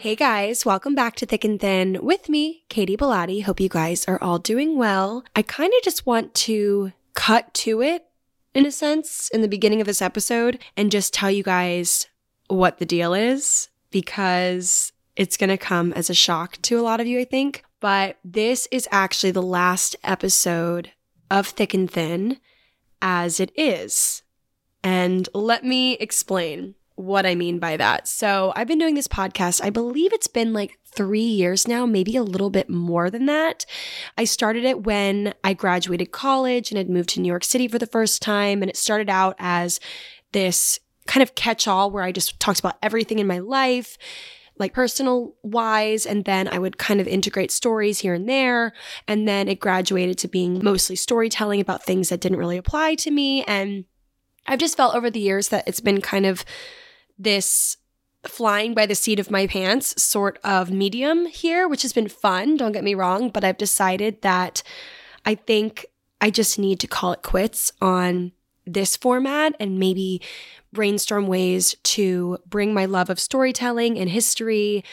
Hey guys, welcome back to Thick and Thin with me, Katy Bellotte. Hope you guys are all doing well. I kind of just want to cut to it in a sense in the beginning of this episode and just tell you guys what the deal is because it's going to come as a shock to a lot of you, I think. But this is actually the last episode of Thick and Thin as it is. And let me explain what I mean by that. So, I've been doing this podcast, I believe it's been like three years now, maybe a little bit more than that. I started it when I graduated college and had moved to New York City for the first time. And it started out as this kind of catch all where I just talked about everything in my life. Like personal wise, and then I would kind of integrate stories here and there. And then it graduated to being mostly storytelling about things that didn't really apply to me. And I've just felt over the years that it's been kind of this flying by the seat of my pants sort of medium here, which has been fun, don't get me wrong, but I've decided that I think I just need to call it quits on this format and maybe brainstorm ways to bring my love of storytelling and history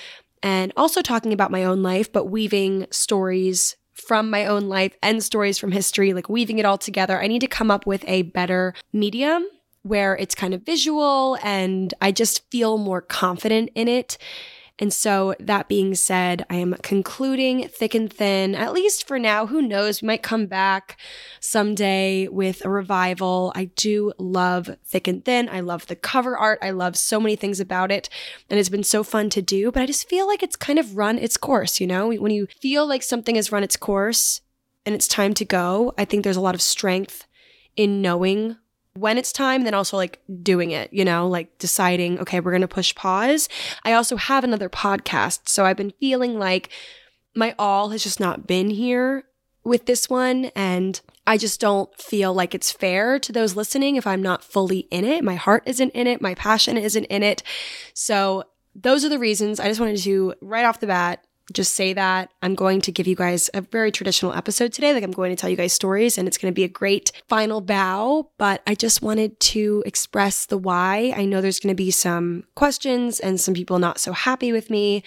and also talking about my own life, but weaving stories from my own life and stories from history, like weaving it all together. I need to come up with a better medium where it's kind of visual and I just feel more confident in it. And so, that being said, I am concluding Thick and Thin, at least for now. Who knows? We might come back someday with a revival. I do love Thick and Thin. I love the cover art. I love so many things about it. And it's been so fun to do, but I just feel like it's kind of run its course, you know? When you feel like something has run its course and it's time to go, I think there's a lot of strength in knowing when it's time, then also like doing it, you know, like deciding, okay, we're going to push pause. I also have another podcast. So I've been feeling like my all has just not been here with this one. And I just don't feel like it's fair to those listening if I'm not fully in it. My heart isn't in it. My passion isn't in it. So those are the reasons. I just wanted to, right off the bat, just say that I'm going to give you guys a very traditional episode today. Like I'm going to tell you guys stories and it's going to be a great final bow, but I just wanted to express the why. I know there's going to be some questions and some people not so happy with me,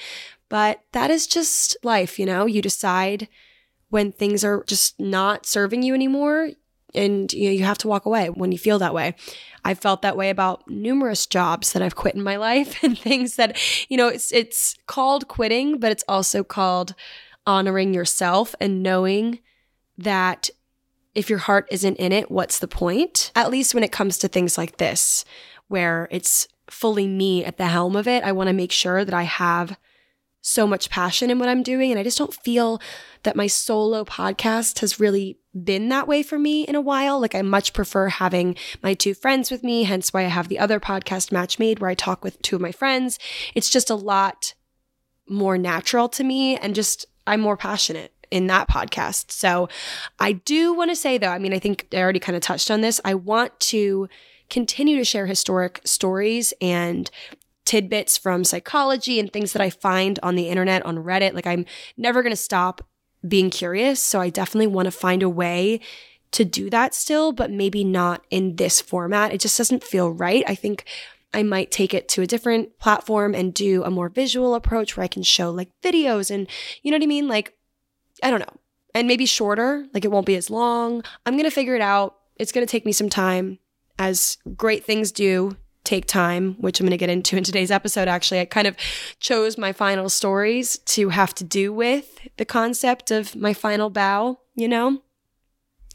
but that is just life, you know? You decide when things are just not serving you anymore and you know you have to walk away when you feel that way. I felt that way about numerous jobs that I've quit in my life and things that, you know, it's it's called quitting, but it's also called honoring yourself and knowing that if your heart isn't in it, what's the point? At least when it comes to things like this, where it's fully me at the helm of it, I want to make sure that I have so much passion in what I'm doing. And I just don't feel that my solo podcast has really been that way for me in a while. Like I much prefer having my two friends with me, hence why I have the other podcast Match Made where I talk with two of my friends. It's just a lot more natural to me and just I'm more passionate in that podcast. So I do want to say though, I mean, I think I already kind of touched on this. I want to continue to share historic stories and tidbits from psychology and things that I find on the internet, on Reddit. Like I'm never going to stop being curious. So I definitely want to find a way to do that still, but maybe not in this format. It just doesn't feel right. I think I might take it to a different platform and do a more visual approach where I can show like videos and you know what I mean? Like, I don't know. And maybe shorter, like it won't be as long. I'm going to figure it out. It's going to take me some time, as great things do take time, which I'm going to get into in today's episode. Actually, I kind of chose my final stories to have to do with the concept of my final bow, you know?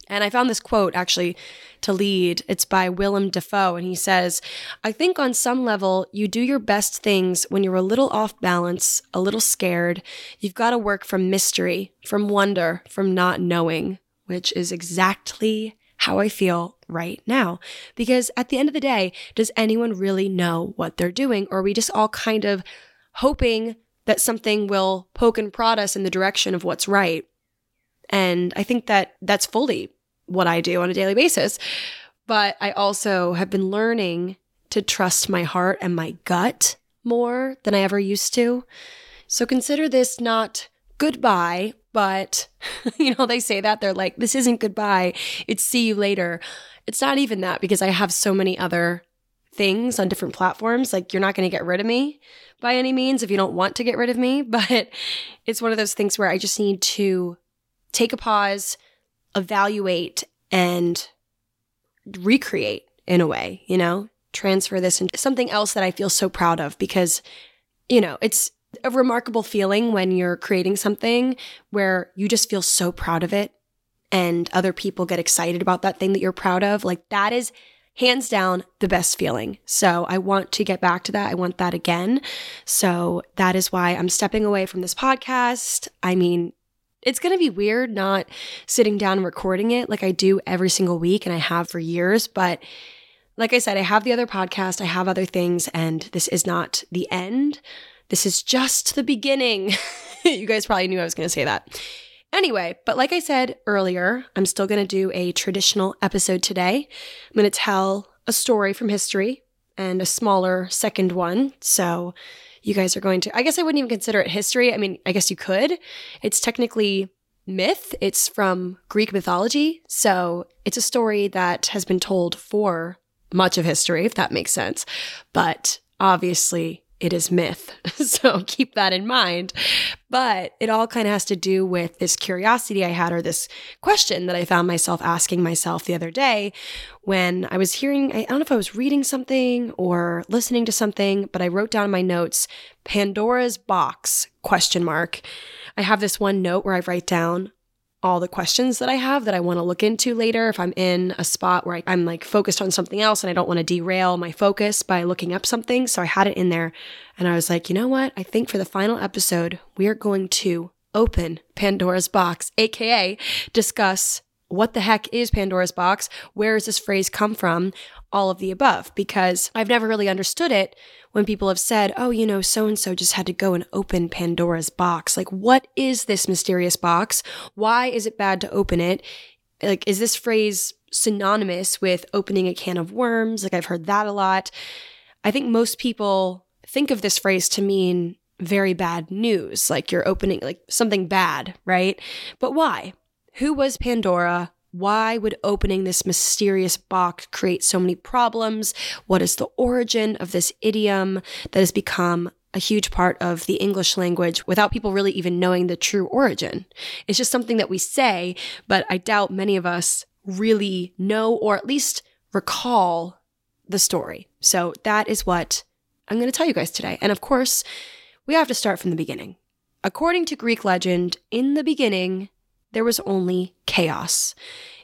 And I found this quote actually to lead. It's by Willem Dafoe, and he says, I think on some level, you do your best things when you're a little off balance, a little scared. You've got to work from mystery, from wonder, from not knowing, which is exactly how I feel right now. Because at the end of the day, does anyone really know what they're doing? Or are we just all kind of hoping that something will poke and prod us in the direction of what's right? And I think that that's fully what I do on a daily basis. But I also have been learning to trust my heart and my gut more than I ever used to. So consider this not goodbye but, you know, they say that they're like, this isn't goodbye, it's see you later. It's not even that because I have so many other things on different platforms. Like, you're not going to get rid of me by any means if you don't want to get rid of me. But it's one of those things where I just need to take a pause, evaluate, and recreate in a way, you know, transfer this into something else that I feel so proud of because, you know, it's, a remarkable feeling when you're creating something where you just feel so proud of it and other people get excited about that thing that you're proud of. Like that is hands down the best feeling. So I want to get back to that. I want that again. So that is why I'm stepping away from this podcast. I mean, it's going to be weird not sitting down and recording it like I do every single week and I have for years, but like I said, I have the other podcast, I have other things, and this is not the end. This is just the beginning. you guys probably knew I was going to say that. Anyway, but like I said earlier, I'm still going to do a traditional episode today. I'm going to tell a story from history and a smaller second one. So you guys are going to, I guess I wouldn't even consider it history. I mean, I guess you could. It's technically myth, it's from Greek mythology. So it's a story that has been told for much of history, if that makes sense. But obviously, it is myth. so keep that in mind. But it all kind of has to do with this curiosity I had or this question that I found myself asking myself the other day when I was hearing, I don't know if I was reading something or listening to something, but I wrote down my notes Pandora's box question mark. I have this one note where I write down all the questions that I have that I want to look into later if I'm in a spot where I, am like focused on something else and I don't want to derail my focus by looking up something. So I had it in there and I was like, you know what? I think for the final episode, we are going to open Pandora's box, aka discuss what the heck is Pandora's box? Where does this phrase come from? All of the above, because I've never really understood it when people have said, oh, you know, so and so just had to go and open Pandora's box. Like, what is this mysterious box? Why is it bad to open it? Like, is this phrase synonymous with opening a can of worms? Like, I've heard that a lot. I think most people think of this phrase to mean very bad news, like you're opening like something bad, right? But why? Who was Pandora? Why would opening this mysterious box create so many problems? What is the origin of this idiom that has become a huge part of the English language without people really even knowing the true origin? It's just something that we say, but I doubt many of us really know or at least recall the story. So that is what I'm going to tell you guys today. And of course, we have to start from the beginning. According to Greek legend, in the beginning, there was only chaos.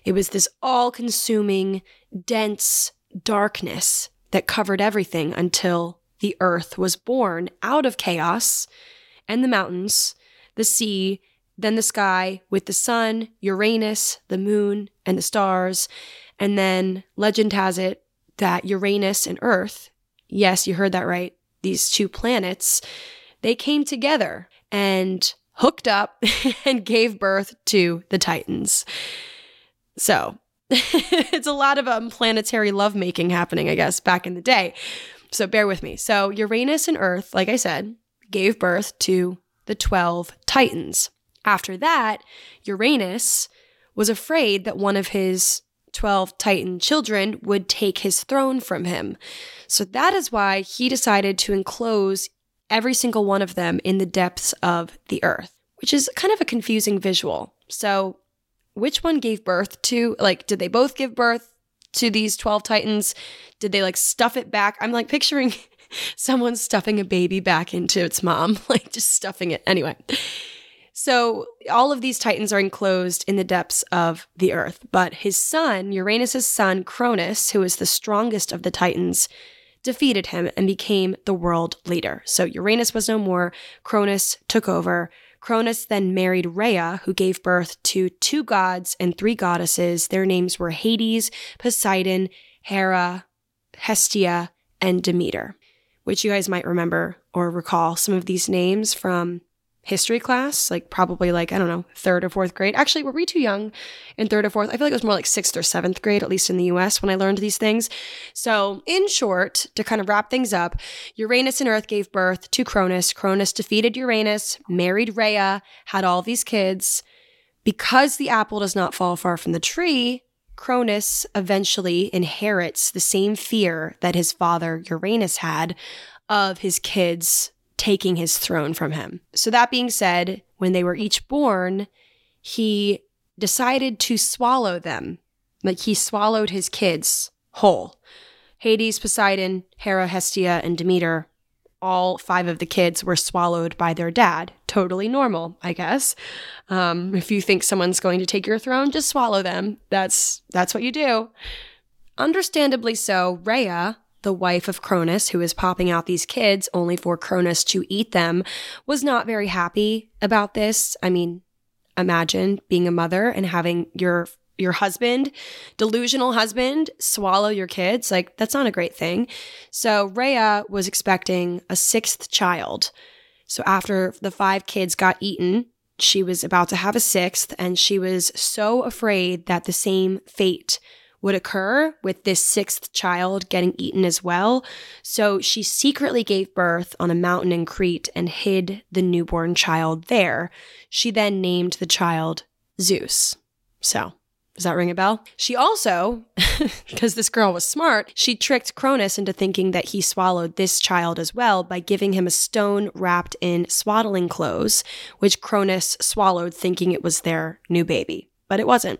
It was this all consuming, dense darkness that covered everything until the earth was born out of chaos and the mountains, the sea, then the sky with the sun, Uranus, the moon, and the stars. And then legend has it that Uranus and Earth, yes, you heard that right, these two planets, they came together and hooked up and gave birth to the Titans. So it's a lot of um, planetary lovemaking happening, I guess, back in the day. So bear with me. So Uranus and Earth, like I said, gave birth to the 12 Titans. After that, Uranus was afraid that one of his 12 Titan children would take his throne from him. So that is why he decided to enclose every single one of them in the depths of the earth, which is kind of a confusing visual. So, which one gave birth to, like, did they both give birth to these 12 Titans? Did they like stuff it back? I'm like picturing someone stuffing a baby back into its mom, like just stuffing it. Anyway. So all of these titans are enclosed in the depths of the earth, but his son, Uranus's son Cronus, who is the strongest of the titans, defeated him and became the world leader. So Uranus was no more, Cronus took over. Cronus then married Rhea, who gave birth to two gods and three goddesses. Their names were Hades, Poseidon, Hera, Hestia, and Demeter, which you guys might remember or recall some of these names from history class, like probably like, I don't know, third or fourth grade. Actually, were we too young in third or fourth? I feel like it was more like sixth or seventh grade, at least in the US, when I learned these things. So, in short, to kind of wrap things up, Uranus and Earth gave birth to Cronus. Cronus defeated Uranus, married Rhea, had all these kids. Because the apple does not fall far from the tree, Cronus eventually inherits the same fear that his father Uranus had of his kids taking his throne from him. So, that being said, when they were each born, he decided to swallow them. Like he swallowed his kids whole. Hades, Poseidon, Hera, Hestia, and Demeter, all five of the kids were swallowed by their dad. Totally normal, I guess. Um, if you think someone's going to take your throne, just swallow them. That's that's what you do. Understandably so, Rhea, the wife of Cronus, who is popping out these kids only for Cronus to eat them, was not very happy about this. I mean, imagine being a mother and having your your husband, delusional husband, swallow your kids. Like, that's not a great thing. So, Rhea was expecting a sixth child. So, after the five kids got eaten, she was about to have a sixth, and she was so afraid that the same fate would occur with this sixth child getting eaten as well. So she secretly gave birth on a mountain in Crete and hid the newborn child there. She then named the child Zeus. So, does that ring a bell? She also, because this girl was smart, she tricked Cronus into thinking that he swallowed this child as well by giving him a stone wrapped in swaddling clothes, which Cronus swallowed thinking it was their new baby. But it wasn't.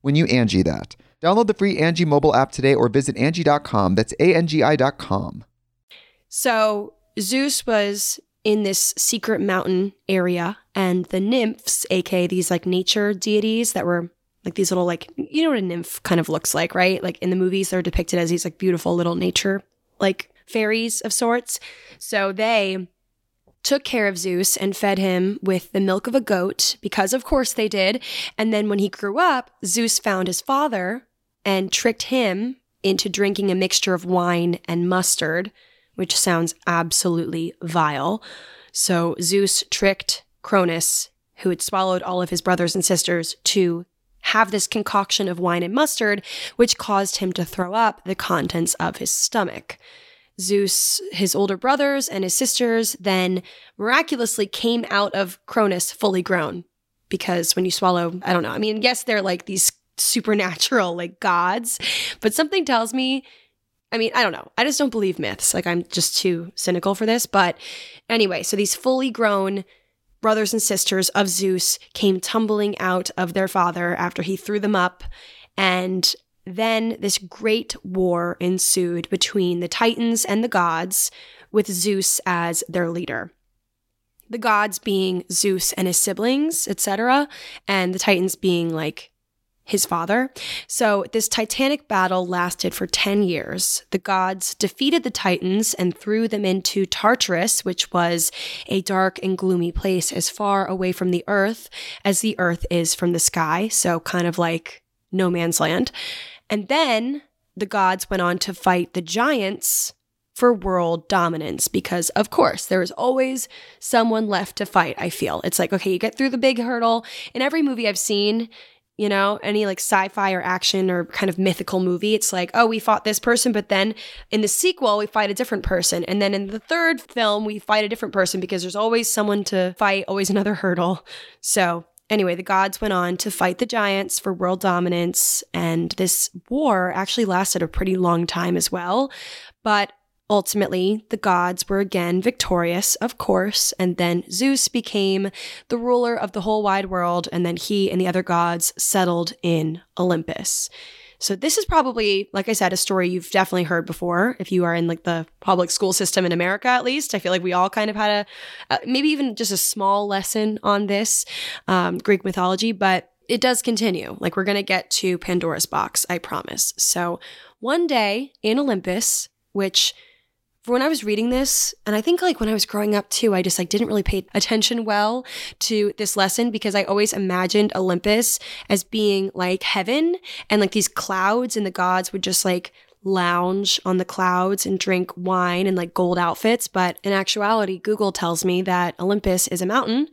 when you Angie that. Download the free Angie mobile app today or visit Angie.com. That's A N G I.com. So Zeus was in this secret mountain area, and the nymphs, aka these like nature deities that were like these little like you know what a nymph kind of looks like, right? Like in the movies, they're depicted as these like beautiful little nature like fairies of sorts. So they took care of Zeus and fed him with the milk of a goat because of course they did. And then when he grew up, Zeus found his father and tricked him into drinking a mixture of wine and mustard, which sounds absolutely vile. So Zeus tricked Cronus, who had swallowed all of his brothers and sisters, to have this concoction of wine and mustard, which caused him to throw up the contents of his stomach. Zeus, his older brothers, and his sisters then miraculously came out of Cronus fully grown. Because when you swallow, I don't know, I mean, yes, they're like these supernatural, like gods, but something tells me, I mean, I don't know. I just don't believe myths. Like, I'm just too cynical for this. But anyway, so these fully grown brothers and sisters of Zeus came tumbling out of their father after he threw them up. And then this great war ensued between the Titans and the gods, with Zeus as their leader. The gods being Zeus and his siblings, etc., and the Titans being like his father. So, this titanic battle lasted for 10 years. The gods defeated the Titans and threw them into Tartarus, which was a dark and gloomy place as far away from the earth as the earth is from the sky. So, kind of like no man's land. And then the gods went on to fight the giants for world dominance because, of course, there is always someone left to fight. I feel it's like, okay, you get through the big hurdle. In every movie I've seen, you know, any like sci fi or action or kind of mythical movie, it's like, oh, we fought this person, but then in the sequel, we fight a different person. And then in the third film, we fight a different person because there's always someone to fight, always another hurdle. So Anyway, the gods went on to fight the giants for world dominance, and this war actually lasted a pretty long time as well. But ultimately, the gods were again victorious, of course, and then Zeus became the ruler of the whole wide world, and then he and the other gods settled in Olympus. So this is probably, like I said, a story you've definitely heard before. If you are in like the public school system in America, at least, I feel like we all kind of had a, uh, maybe even just a small lesson on this um, Greek mythology, but it does continue. Like we're going to get to Pandora's box, I promise. So one day in Olympus, which for when I was reading this, and I think like when I was growing up too, I just like didn't really pay attention well to this lesson because I always imagined Olympus as being like heaven and like these clouds and the gods would just like lounge on the clouds and drink wine and like gold outfits. But in actuality, Google tells me that Olympus is a mountain,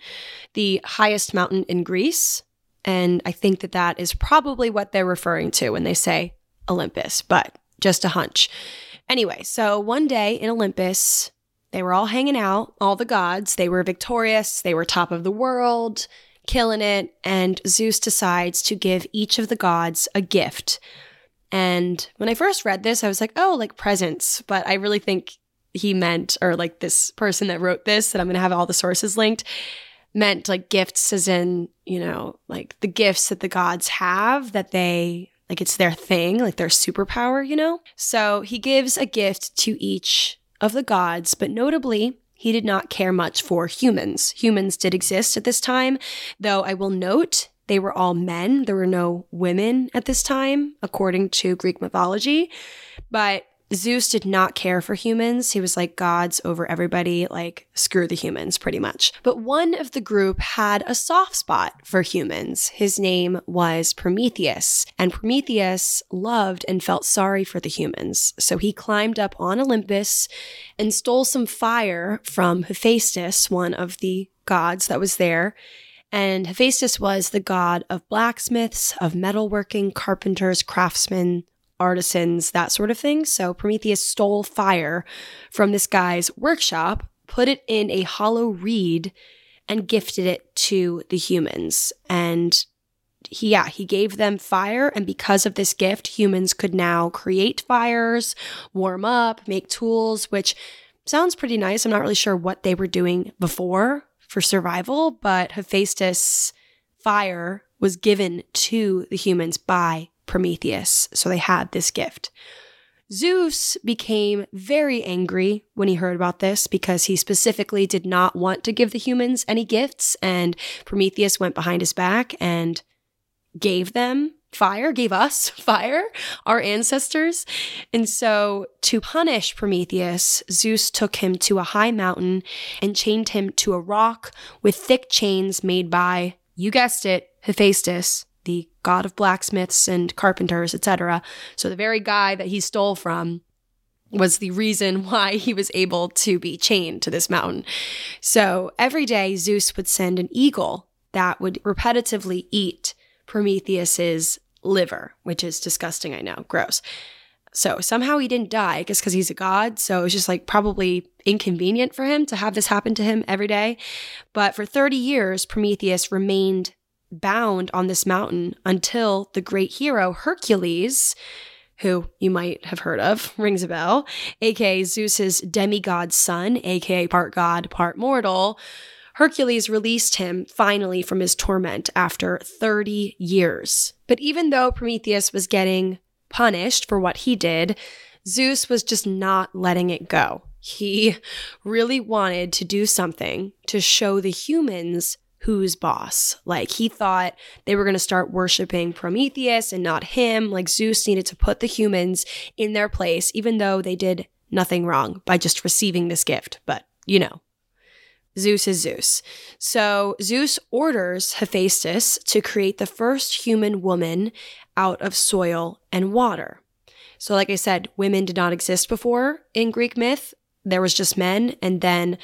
the highest mountain in Greece. And I think that that is probably what they're referring to when they say Olympus, but just a hunch. Anyway, so one day in Olympus, they were all hanging out, all the gods. They were victorious, they were top of the world, killing it. And Zeus decides to give each of the gods a gift. And when I first read this, I was like, oh, like presents. But I really think he meant, or like this person that wrote this, that I'm going to have all the sources linked, meant like gifts, as in, you know, like the gifts that the gods have that they like it's their thing, like their superpower, you know? So he gives a gift to each of the gods, but notably, he did not care much for humans. Humans did exist at this time, though I will note they were all men. There were no women at this time, according to Greek mythology. But Zeus did not care for humans. He was like gods over everybody, like screw the humans pretty much. But one of the group had a soft spot for humans. His name was Prometheus, and Prometheus loved and felt sorry for the humans. So he climbed up on Olympus and stole some fire from Hephaestus, one of the gods that was there. And Hephaestus was the god of blacksmiths, of metalworking, carpenters, craftsmen, artisans, that sort of thing. So Prometheus stole fire from this guy's workshop, put it in a hollow reed, and gifted it to the humans. And he, yeah, he gave them fire. And because of this gift, humans could now create fires, warm up, make tools, which sounds pretty nice. I'm not really sure what they were doing before for survival, but Hephaestus' fire was given to the humans by Prometheus. So they had this gift. Zeus became very angry when he heard about this because he specifically did not want to give the humans any gifts. And Prometheus went behind his back and gave them fire, gave us fire, our ancestors. And so, to punish Prometheus, Zeus took him to a high mountain and chained him to a rock with thick chains made by, you guessed it, Hephaestus, the god of blacksmiths and carpenters, etc. So the very guy that he stole from was the reason why he was able to be chained to this mountain. So every day Zeus would send an eagle that would repetitively eat Prometheus's liver, which is disgusting, I know, gross. So somehow he didn't die, I guess because he's a god. So it's just like probably inconvenient for him to have this happen to him every day. But for 30 years, Prometheus remained bound on this mountain until the great hero Hercules, who you might have heard of, rings a bell, aka Zeus's demigod son, aka part god, part mortal. Hercules released him finally from his torment after 30 years. But even though Prometheus was getting punished for what he did, Zeus was just not letting it go. He really wanted to do something to show the humans who's boss. Like he thought they were going to start worshiping Prometheus and not him. Like Zeus needed to put the humans in their place, even though they did nothing wrong by just receiving this gift. But you know, Zeus is Zeus. So Zeus orders Hephaestus to create the first human woman out of soil and water. So, like I said, women did not exist before in Greek myth. There was just men. And then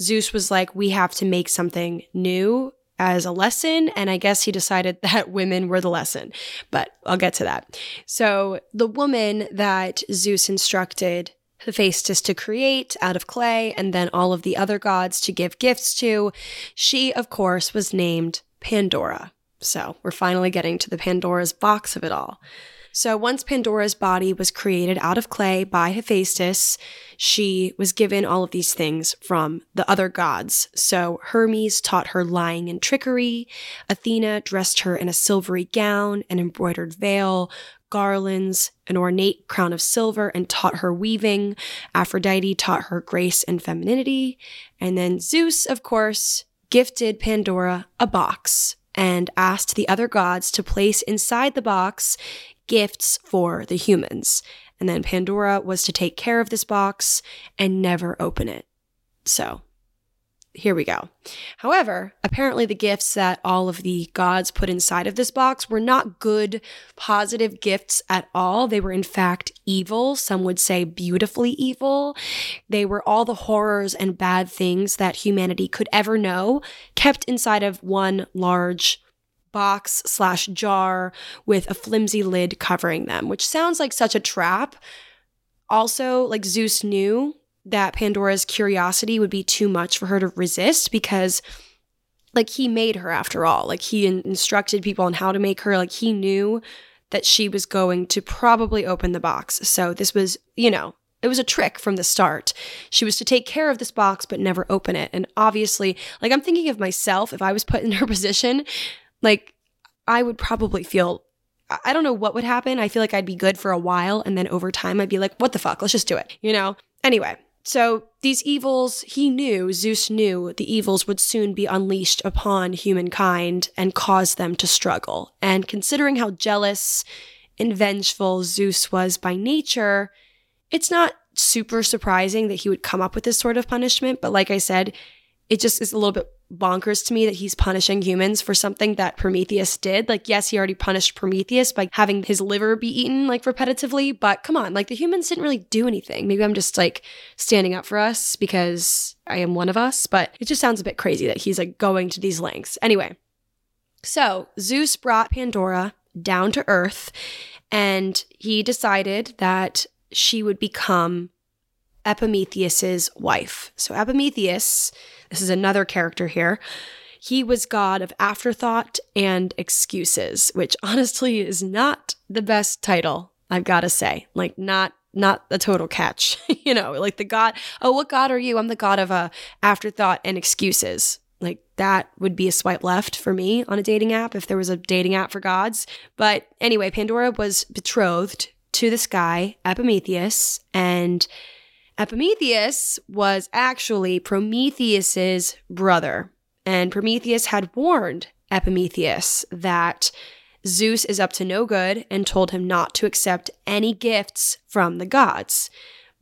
Zeus was like, we have to make something new as a lesson. And I guess he decided that women were the lesson, but I'll get to that. So the woman that Zeus instructed Hephaestus to create out of clay and then all of the other gods to give gifts to, she, of course, was named Pandora. So we're finally getting to the Pandora's box of it all. So once Pandora's body was created out of clay by Hephaestus, she was given all of these things from the other gods. So Hermes taught her lying and trickery, Athena dressed her in a silvery gown, an embroidered veil, garlands, an ornate crown of silver, and taught her weaving. Aphrodite taught her grace and femininity. And then Zeus, of course, gifted Pandora a box and asked the other gods to place inside the box gifts for the humans. And then Pandora was to take care of this box and never open it. So here we go. However, apparently the gifts that all of the gods put inside of this box were not good, positive gifts at all. They were, in fact, evil. Some would say beautifully evil. They were all the horrors and bad things that humanity could ever know, kept inside of one large box slash jar with a flimsy lid covering them, which sounds like such a trap. Also, like Zeus knew that Pandora's curiosity would be too much for her to resist because like he made her after all. Like he instructed people on how to make her. Like he knew that she was going to probably open the box. So this was, you know, it was a trick from the start. She was to take care of this box but never open it. And obviously, like I'm thinking of myself if I was put in her position, like, I would probably feel, I don't know what would happen. I feel like I'd be good for a while. And then over time, I'd be like, what the fuck? Let's just do it, you know? Anyway, so these evils, he knew, Zeus knew the evils would soon be unleashed upon humankind and cause them to struggle. And considering how jealous and vengeful Zeus was by nature, it's not super surprising that he would come up with this sort of punishment, but like I said, it just is a little bit bonkers to me that he's punishing humans for something that Prometheus did. Like, yes, he already punished Prometheus by having his liver be eaten like repetitively, but come on, like the humans didn't really do anything. Maybe I'm just like standing up for us because I am one of us, but it just sounds a bit crazy that he's like going to these lengths. Anyway, so Zeus brought Pandora down to earth and he decided that she would become Epimetheus's wife. So Epimetheus, this is another character here. He was god of afterthought and excuses, which honestly is not the best title, I've got to say. Like not not a total catch, you know, like the god, oh, what god are you? I'm the god of uh, afterthought and excuses. Like that would be a swipe left for me on a dating app if there was a dating app for gods. But anyway, Pandora was betrothed to this guy, Epimetheus, and Epimetheus was actually Prometheus's brother. And Prometheus had warned Epimetheus that Zeus is up to no good and told him not to accept any gifts from the gods.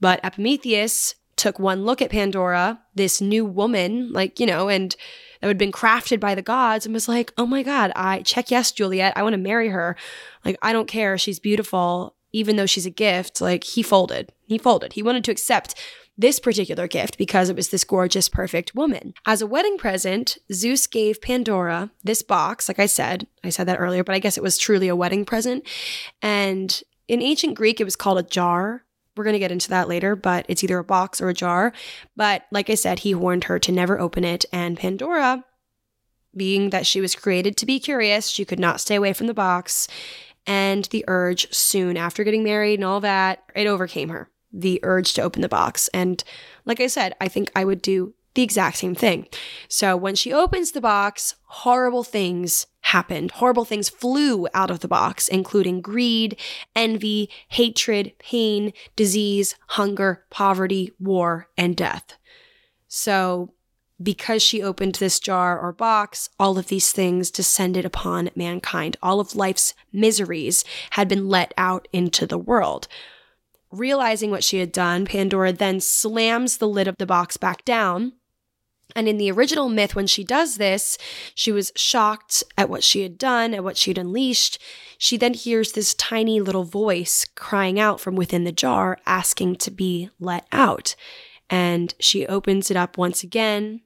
But Epimetheus took one look at Pandora, this new woman, like, you know, and that had been crafted by the gods and was like, oh my God, I check yes, Juliet. I want to marry her. Like, I don't care. She's beautiful even though she's a gift, like he folded. He folded. He wanted to accept this particular gift because it was this gorgeous, perfect woman. As a wedding present, Zeus gave Pandora this box. Like I said, I said that earlier, but I guess it was truly a wedding present. And in ancient Greek, it was called a jar. We're going to get into that later, but it's either a box or a jar. But like I said, he warned her to never open it. And Pandora, being that she was created to be curious, she could not stay away from the box and the urge soon after getting married and all that, it overcame her. The urge to open the box. And like I said, I think I would do the exact same thing. So when she opens the box, horrible things happened. Horrible things flew out of the box, including greed, envy, hatred, pain, disease, hunger, poverty, war, and death. So because she opened this jar or box, all of these things descended upon mankind. All of life's miseries had been let out into the world. Realizing what she had done, Pandora then slams the lid of the box back down. And in the original myth, when she does this, she was shocked at what she had done, at what she had unleashed. She then hears this tiny little voice crying out from within the jar, asking to be let out. And she opens it up once again,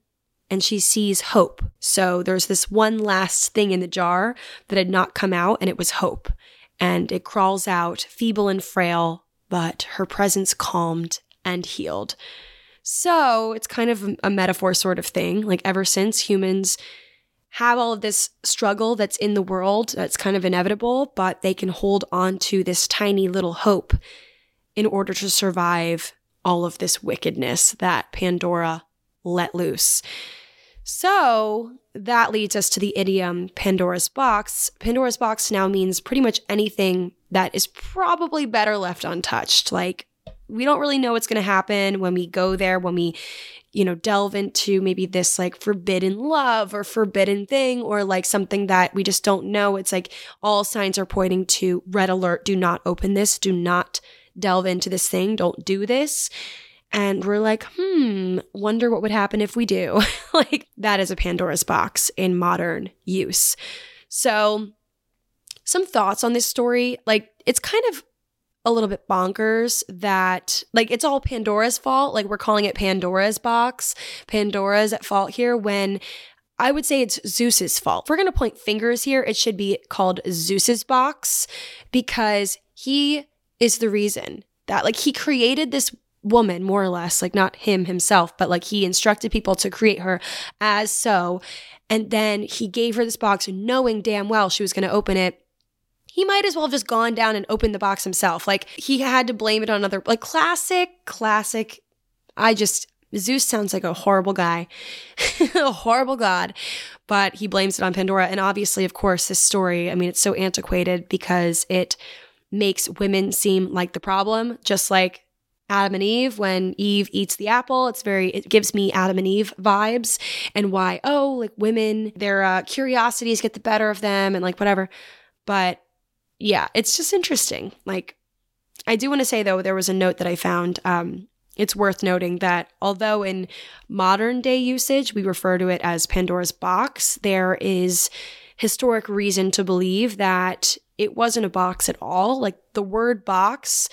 and she sees hope. So there's this one last thing in the jar that had not come out, and it was hope. And it crawls out, feeble and frail, but her presence calmed and healed. So it's kind of a metaphor sort of thing. Like, ever since humans have all of this struggle that's in the world, that's kind of inevitable, but they can hold on to this tiny little hope in order to survive all of this wickedness that Pandora let loose. So that leads us to the idiom Pandora's box. Pandora's box now means pretty much anything that is probably better left untouched. Like, we don't really know what's going to happen when we go there, when we, you know, delve into maybe this like forbidden love or forbidden thing or like something that we just don't know. It's like all signs are pointing to red alert, do not open this, do not delve into this thing, don't do this. And we're like, hmm, wonder what would happen if we do. like, that is a Pandora's box in modern use. So, some thoughts on this story. Like, it's kind of a little bit bonkers that, like, it's all Pandora's fault. Like, we're calling it Pandora's box. Pandora's at fault here when I would say it's Zeus's fault. If we're going to point fingers here, it should be called Zeus's box because he is the reason that, like, he created this woman, more or less, like not him himself, but like he instructed people to create her as so. And then he gave her this box knowing damn well she was going to open it. He might as well have just gone down and opened the box himself. Like he had to blame it on other, like classic, classic. I just, Zeus sounds like a horrible guy, a horrible god, but he blames it on Pandora. And obviously, of course, this story, I mean, it's so antiquated because it makes women seem like the problem, just like Adam and Eve when Eve eats the apple. It's very, it gives me Adam and Eve vibes and why, oh, like women, their uh, curiosities get the better of them and like whatever. But yeah, it's just interesting. Like I do want to say, though, there was a note that I found. Um, it's worth noting that although in modern day usage we refer to it as Pandora's box, there is historic reason to believe that it wasn't a box at all. Like the word box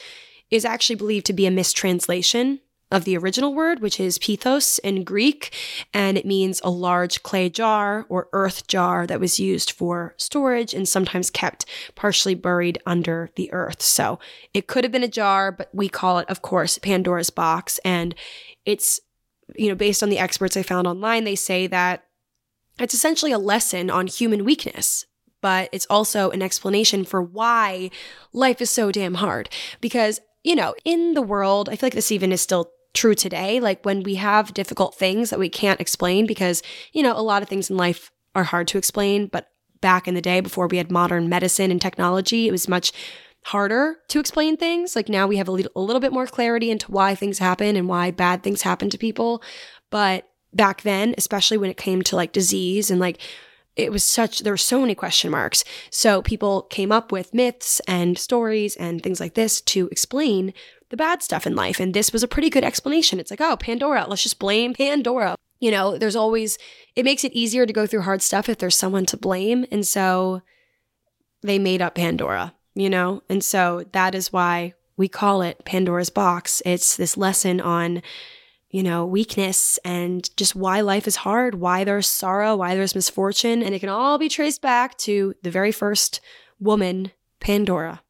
is actually believed to be a mistranslation of the original word, which is pithos in Greek, and it means a large clay jar or earth jar that was used for storage and sometimes kept partially buried under the earth. So it could have been a jar, but we call it, of course, Pandora's box. And it's, you know, based on the experts I found online, they say that it's essentially a lesson on human weakness but it's also an explanation for why life is so damn hard. Because, you know, in the world, I feel like this even is still true today. Like when we have difficult things that we can't explain because, you know, a lot of things in life are hard to explain, but back in the day before we had modern medicine and technology, it was much harder to explain things. Like now we have a little, a little bit more clarity into why things happen and why bad things happen to people. But back then, especially when it came to like disease and like it was such there were so many question marks. So people came up with myths and stories and things like this to explain the bad stuff in life. And this was a pretty good explanation. It's like, oh, Pandora, let's just blame Pandora. You know, there's always, it makes it easier to go through hard stuff if there's someone to blame. And so they made up Pandora, you know? And so that is why we call it Pandora's box. It's this lesson on, you know, weakness and just why life is hard, why there's sorrow, why there's misfortune. And it can all be traced back to the very first woman, Pandora.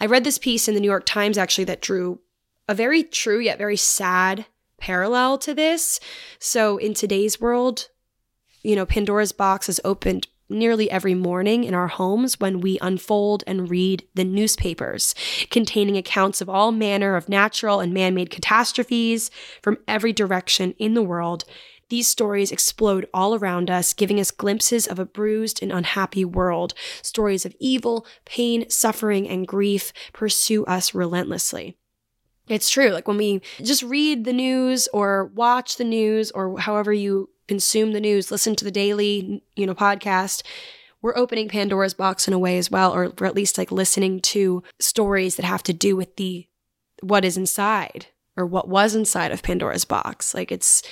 I read this piece in the New York Times actually that drew a very true yet very sad parallel to this. So in today's world, you know, Pandora's box is opened nearly every morning in our homes when we unfold and read the newspapers containing accounts of all manner of natural and man made catastrophes from every direction in the world these stories explode all around us, giving us glimpses of a bruised and unhappy world. Stories of evil, pain, suffering, and grief pursue us relentlessly. It's true. Like when we just read the news or watch the news or however you consume the news, listen to the daily, you know, podcast, we're opening Pandora's box in a way as well, or at least like listening to stories that have to do with the what is inside or what was inside of Pandora's box. Like it's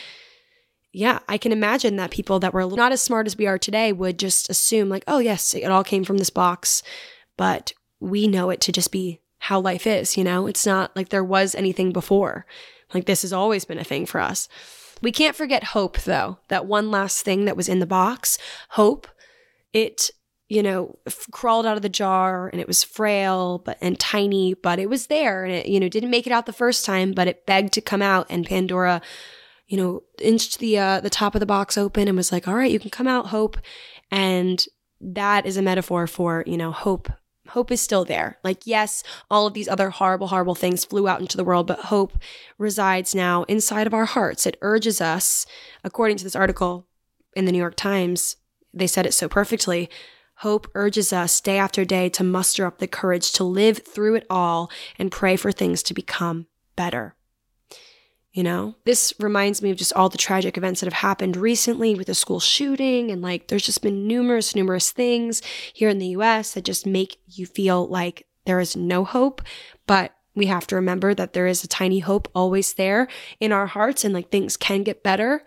yeah, I can imagine that people that were not as smart as we are today would just assume, like, oh, yes, it all came from this box. But we know it to just be how life is, you know? It's not like there was anything before. Like, this has always been a thing for us. We can't forget hope, though. That one last thing that was in the box, hope, it, you know, f- crawled out of the jar and it was frail but and tiny, but it was there and it, you know, didn't make it out the first time, but it begged to come out and Pandora you know, inched the uh, the top of the box open and was like, "All right, you can come out, Hope." And that is a metaphor for you know hope. Hope is still there. Like, yes, all of these other horrible, horrible things flew out into the world, but hope resides now inside of our hearts. It urges us, according to this article in the New York Times, they said it so perfectly. Hope urges us day after day to muster up the courage to live through it all and pray for things to become better. You know, this reminds me of just all the tragic events that have happened recently with the school shooting. And like, there's just been numerous, numerous things here in the US that just make you feel like there is no hope. But we have to remember that there is a tiny hope always there in our hearts and like things can get better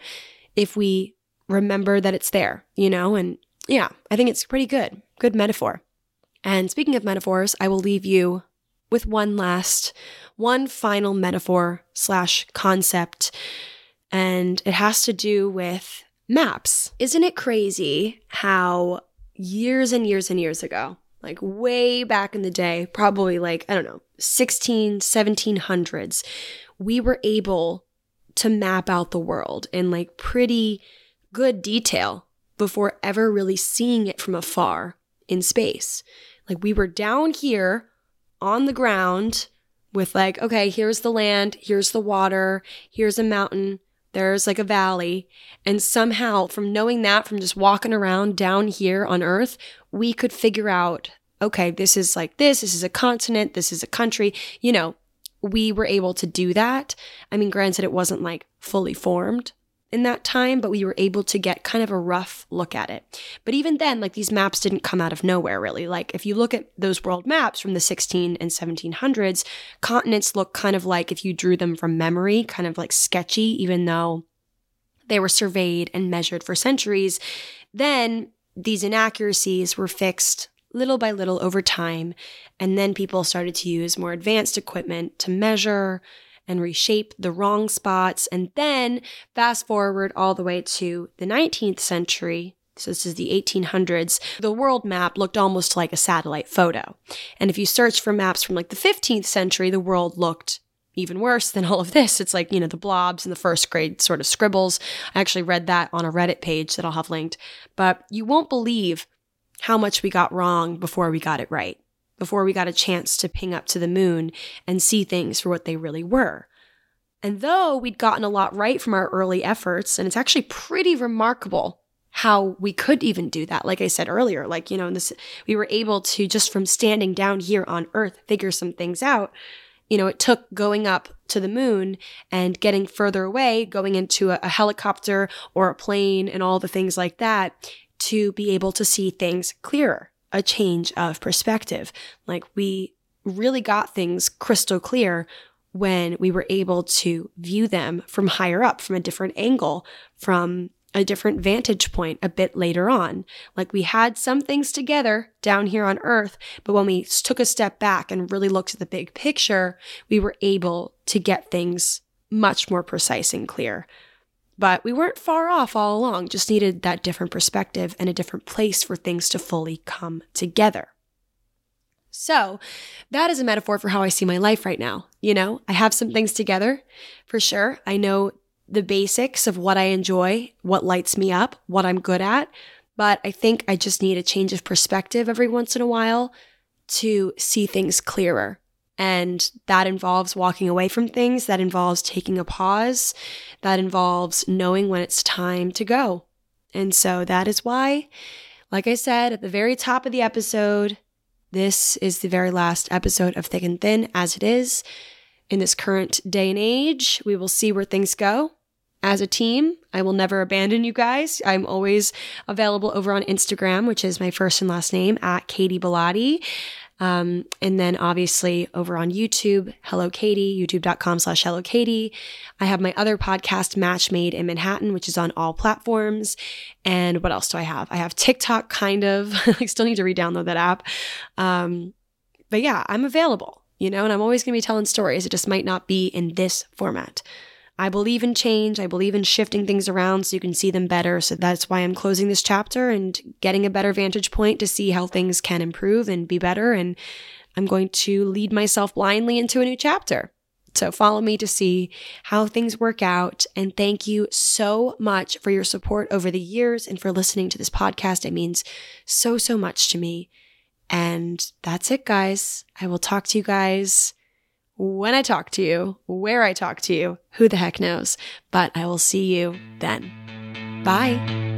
if we remember that it's there, you know? And yeah, I think it's pretty good. Good metaphor. And speaking of metaphors, I will leave you with one last, one final metaphor slash concept, and it has to do with maps. Isn't it crazy how years and years and years ago, like way back in the day, probably like, I don't know, 16, 1700s, we were able to map out the world in like pretty good detail before ever really seeing it from afar in space. Like we were down here on the ground with like, okay, here's the land, here's the water, here's a mountain, there's like a valley. And somehow, from knowing that, from just walking around down here on Earth, we could figure out, okay, this is like this, this is a continent, this is a country. You know, we were able to do that. I mean, granted, it wasn't like fully formed, in that time, but we were able to get kind of a rough look at it. But even then, like these maps didn't come out of nowhere, really. Like if you look at those world maps from the 16 and 1700s, continents look kind of like if you drew them from memory, kind of like sketchy, even though they were surveyed and measured for centuries. Then these inaccuracies were fixed little by little over time. And then people started to use more advanced equipment to measure and reshape the wrong spots. And then fast forward all the way to the 19th century. So this is the 1800s. The world map looked almost like a satellite photo. And if you search for maps from like the 15th century, the world looked even worse than all of this. It's like, you know, the blobs and the first grade sort of scribbles. I actually read that on a Reddit page that I'll have linked. But you won't believe how much we got wrong before we got it right before we got a chance to ping up to the moon and see things for what they really were. And though we'd gotten a lot right from our early efforts, and it's actually pretty remarkable how we could even do that. Like I said earlier, like, you know, this, we were able to just from standing down here on Earth figure some things out. You know, it took going up to the moon and getting further away, going into a, a helicopter or a plane and all the things like that to be able to see things clearer a change of perspective. Like we really got things crystal clear when we were able to view them from higher up, from a different angle, from a different vantage point a bit later on. Like we had some things together down here on earth, but when we took a step back and really looked at the big picture, we were able to get things much more precise and clear. But we weren't far off all along, just needed that different perspective and a different place for things to fully come together. So, that is a metaphor for how I see my life right now. You know, I have some things together for sure. I know the basics of what I enjoy, what lights me up, what I'm good at. But I think I just need a change of perspective every once in a while to see things clearer and that involves walking away from things, that involves taking a pause, that involves knowing when it's time to go. And so that is why, like I said at the very top of the episode, this is the very last episode of Thick and Thin as it is. In this current day and age, we will see where things go. As a team, I will never abandon you guys. I'm always available over on Instagram, which is my first and last name at Katy Bellotte. Um, and then obviously over on YouTube, Hello Katie, youtube.com slash Hello Katie. I have my other podcast, Match Made in Manhattan, which is on all platforms. And what else do I have? I have TikTok, kind of. I still need to re download that app. Um, but yeah, I'm available, you know, and I'm always going to be telling stories. It just might not be in this format. I believe in change. I believe in shifting things around so you can see them better. So that's why I'm closing this chapter and getting a better vantage point to see how things can improve and be better. And I'm going to lead myself blindly into a new chapter. So follow me to see how things work out. And thank you so much for your support over the years and for listening to this podcast. It means so, so much to me. And that's it, guys. I will talk to you guys when I talk to you, where I talk to you, who the heck knows. But I will see you then. Bye.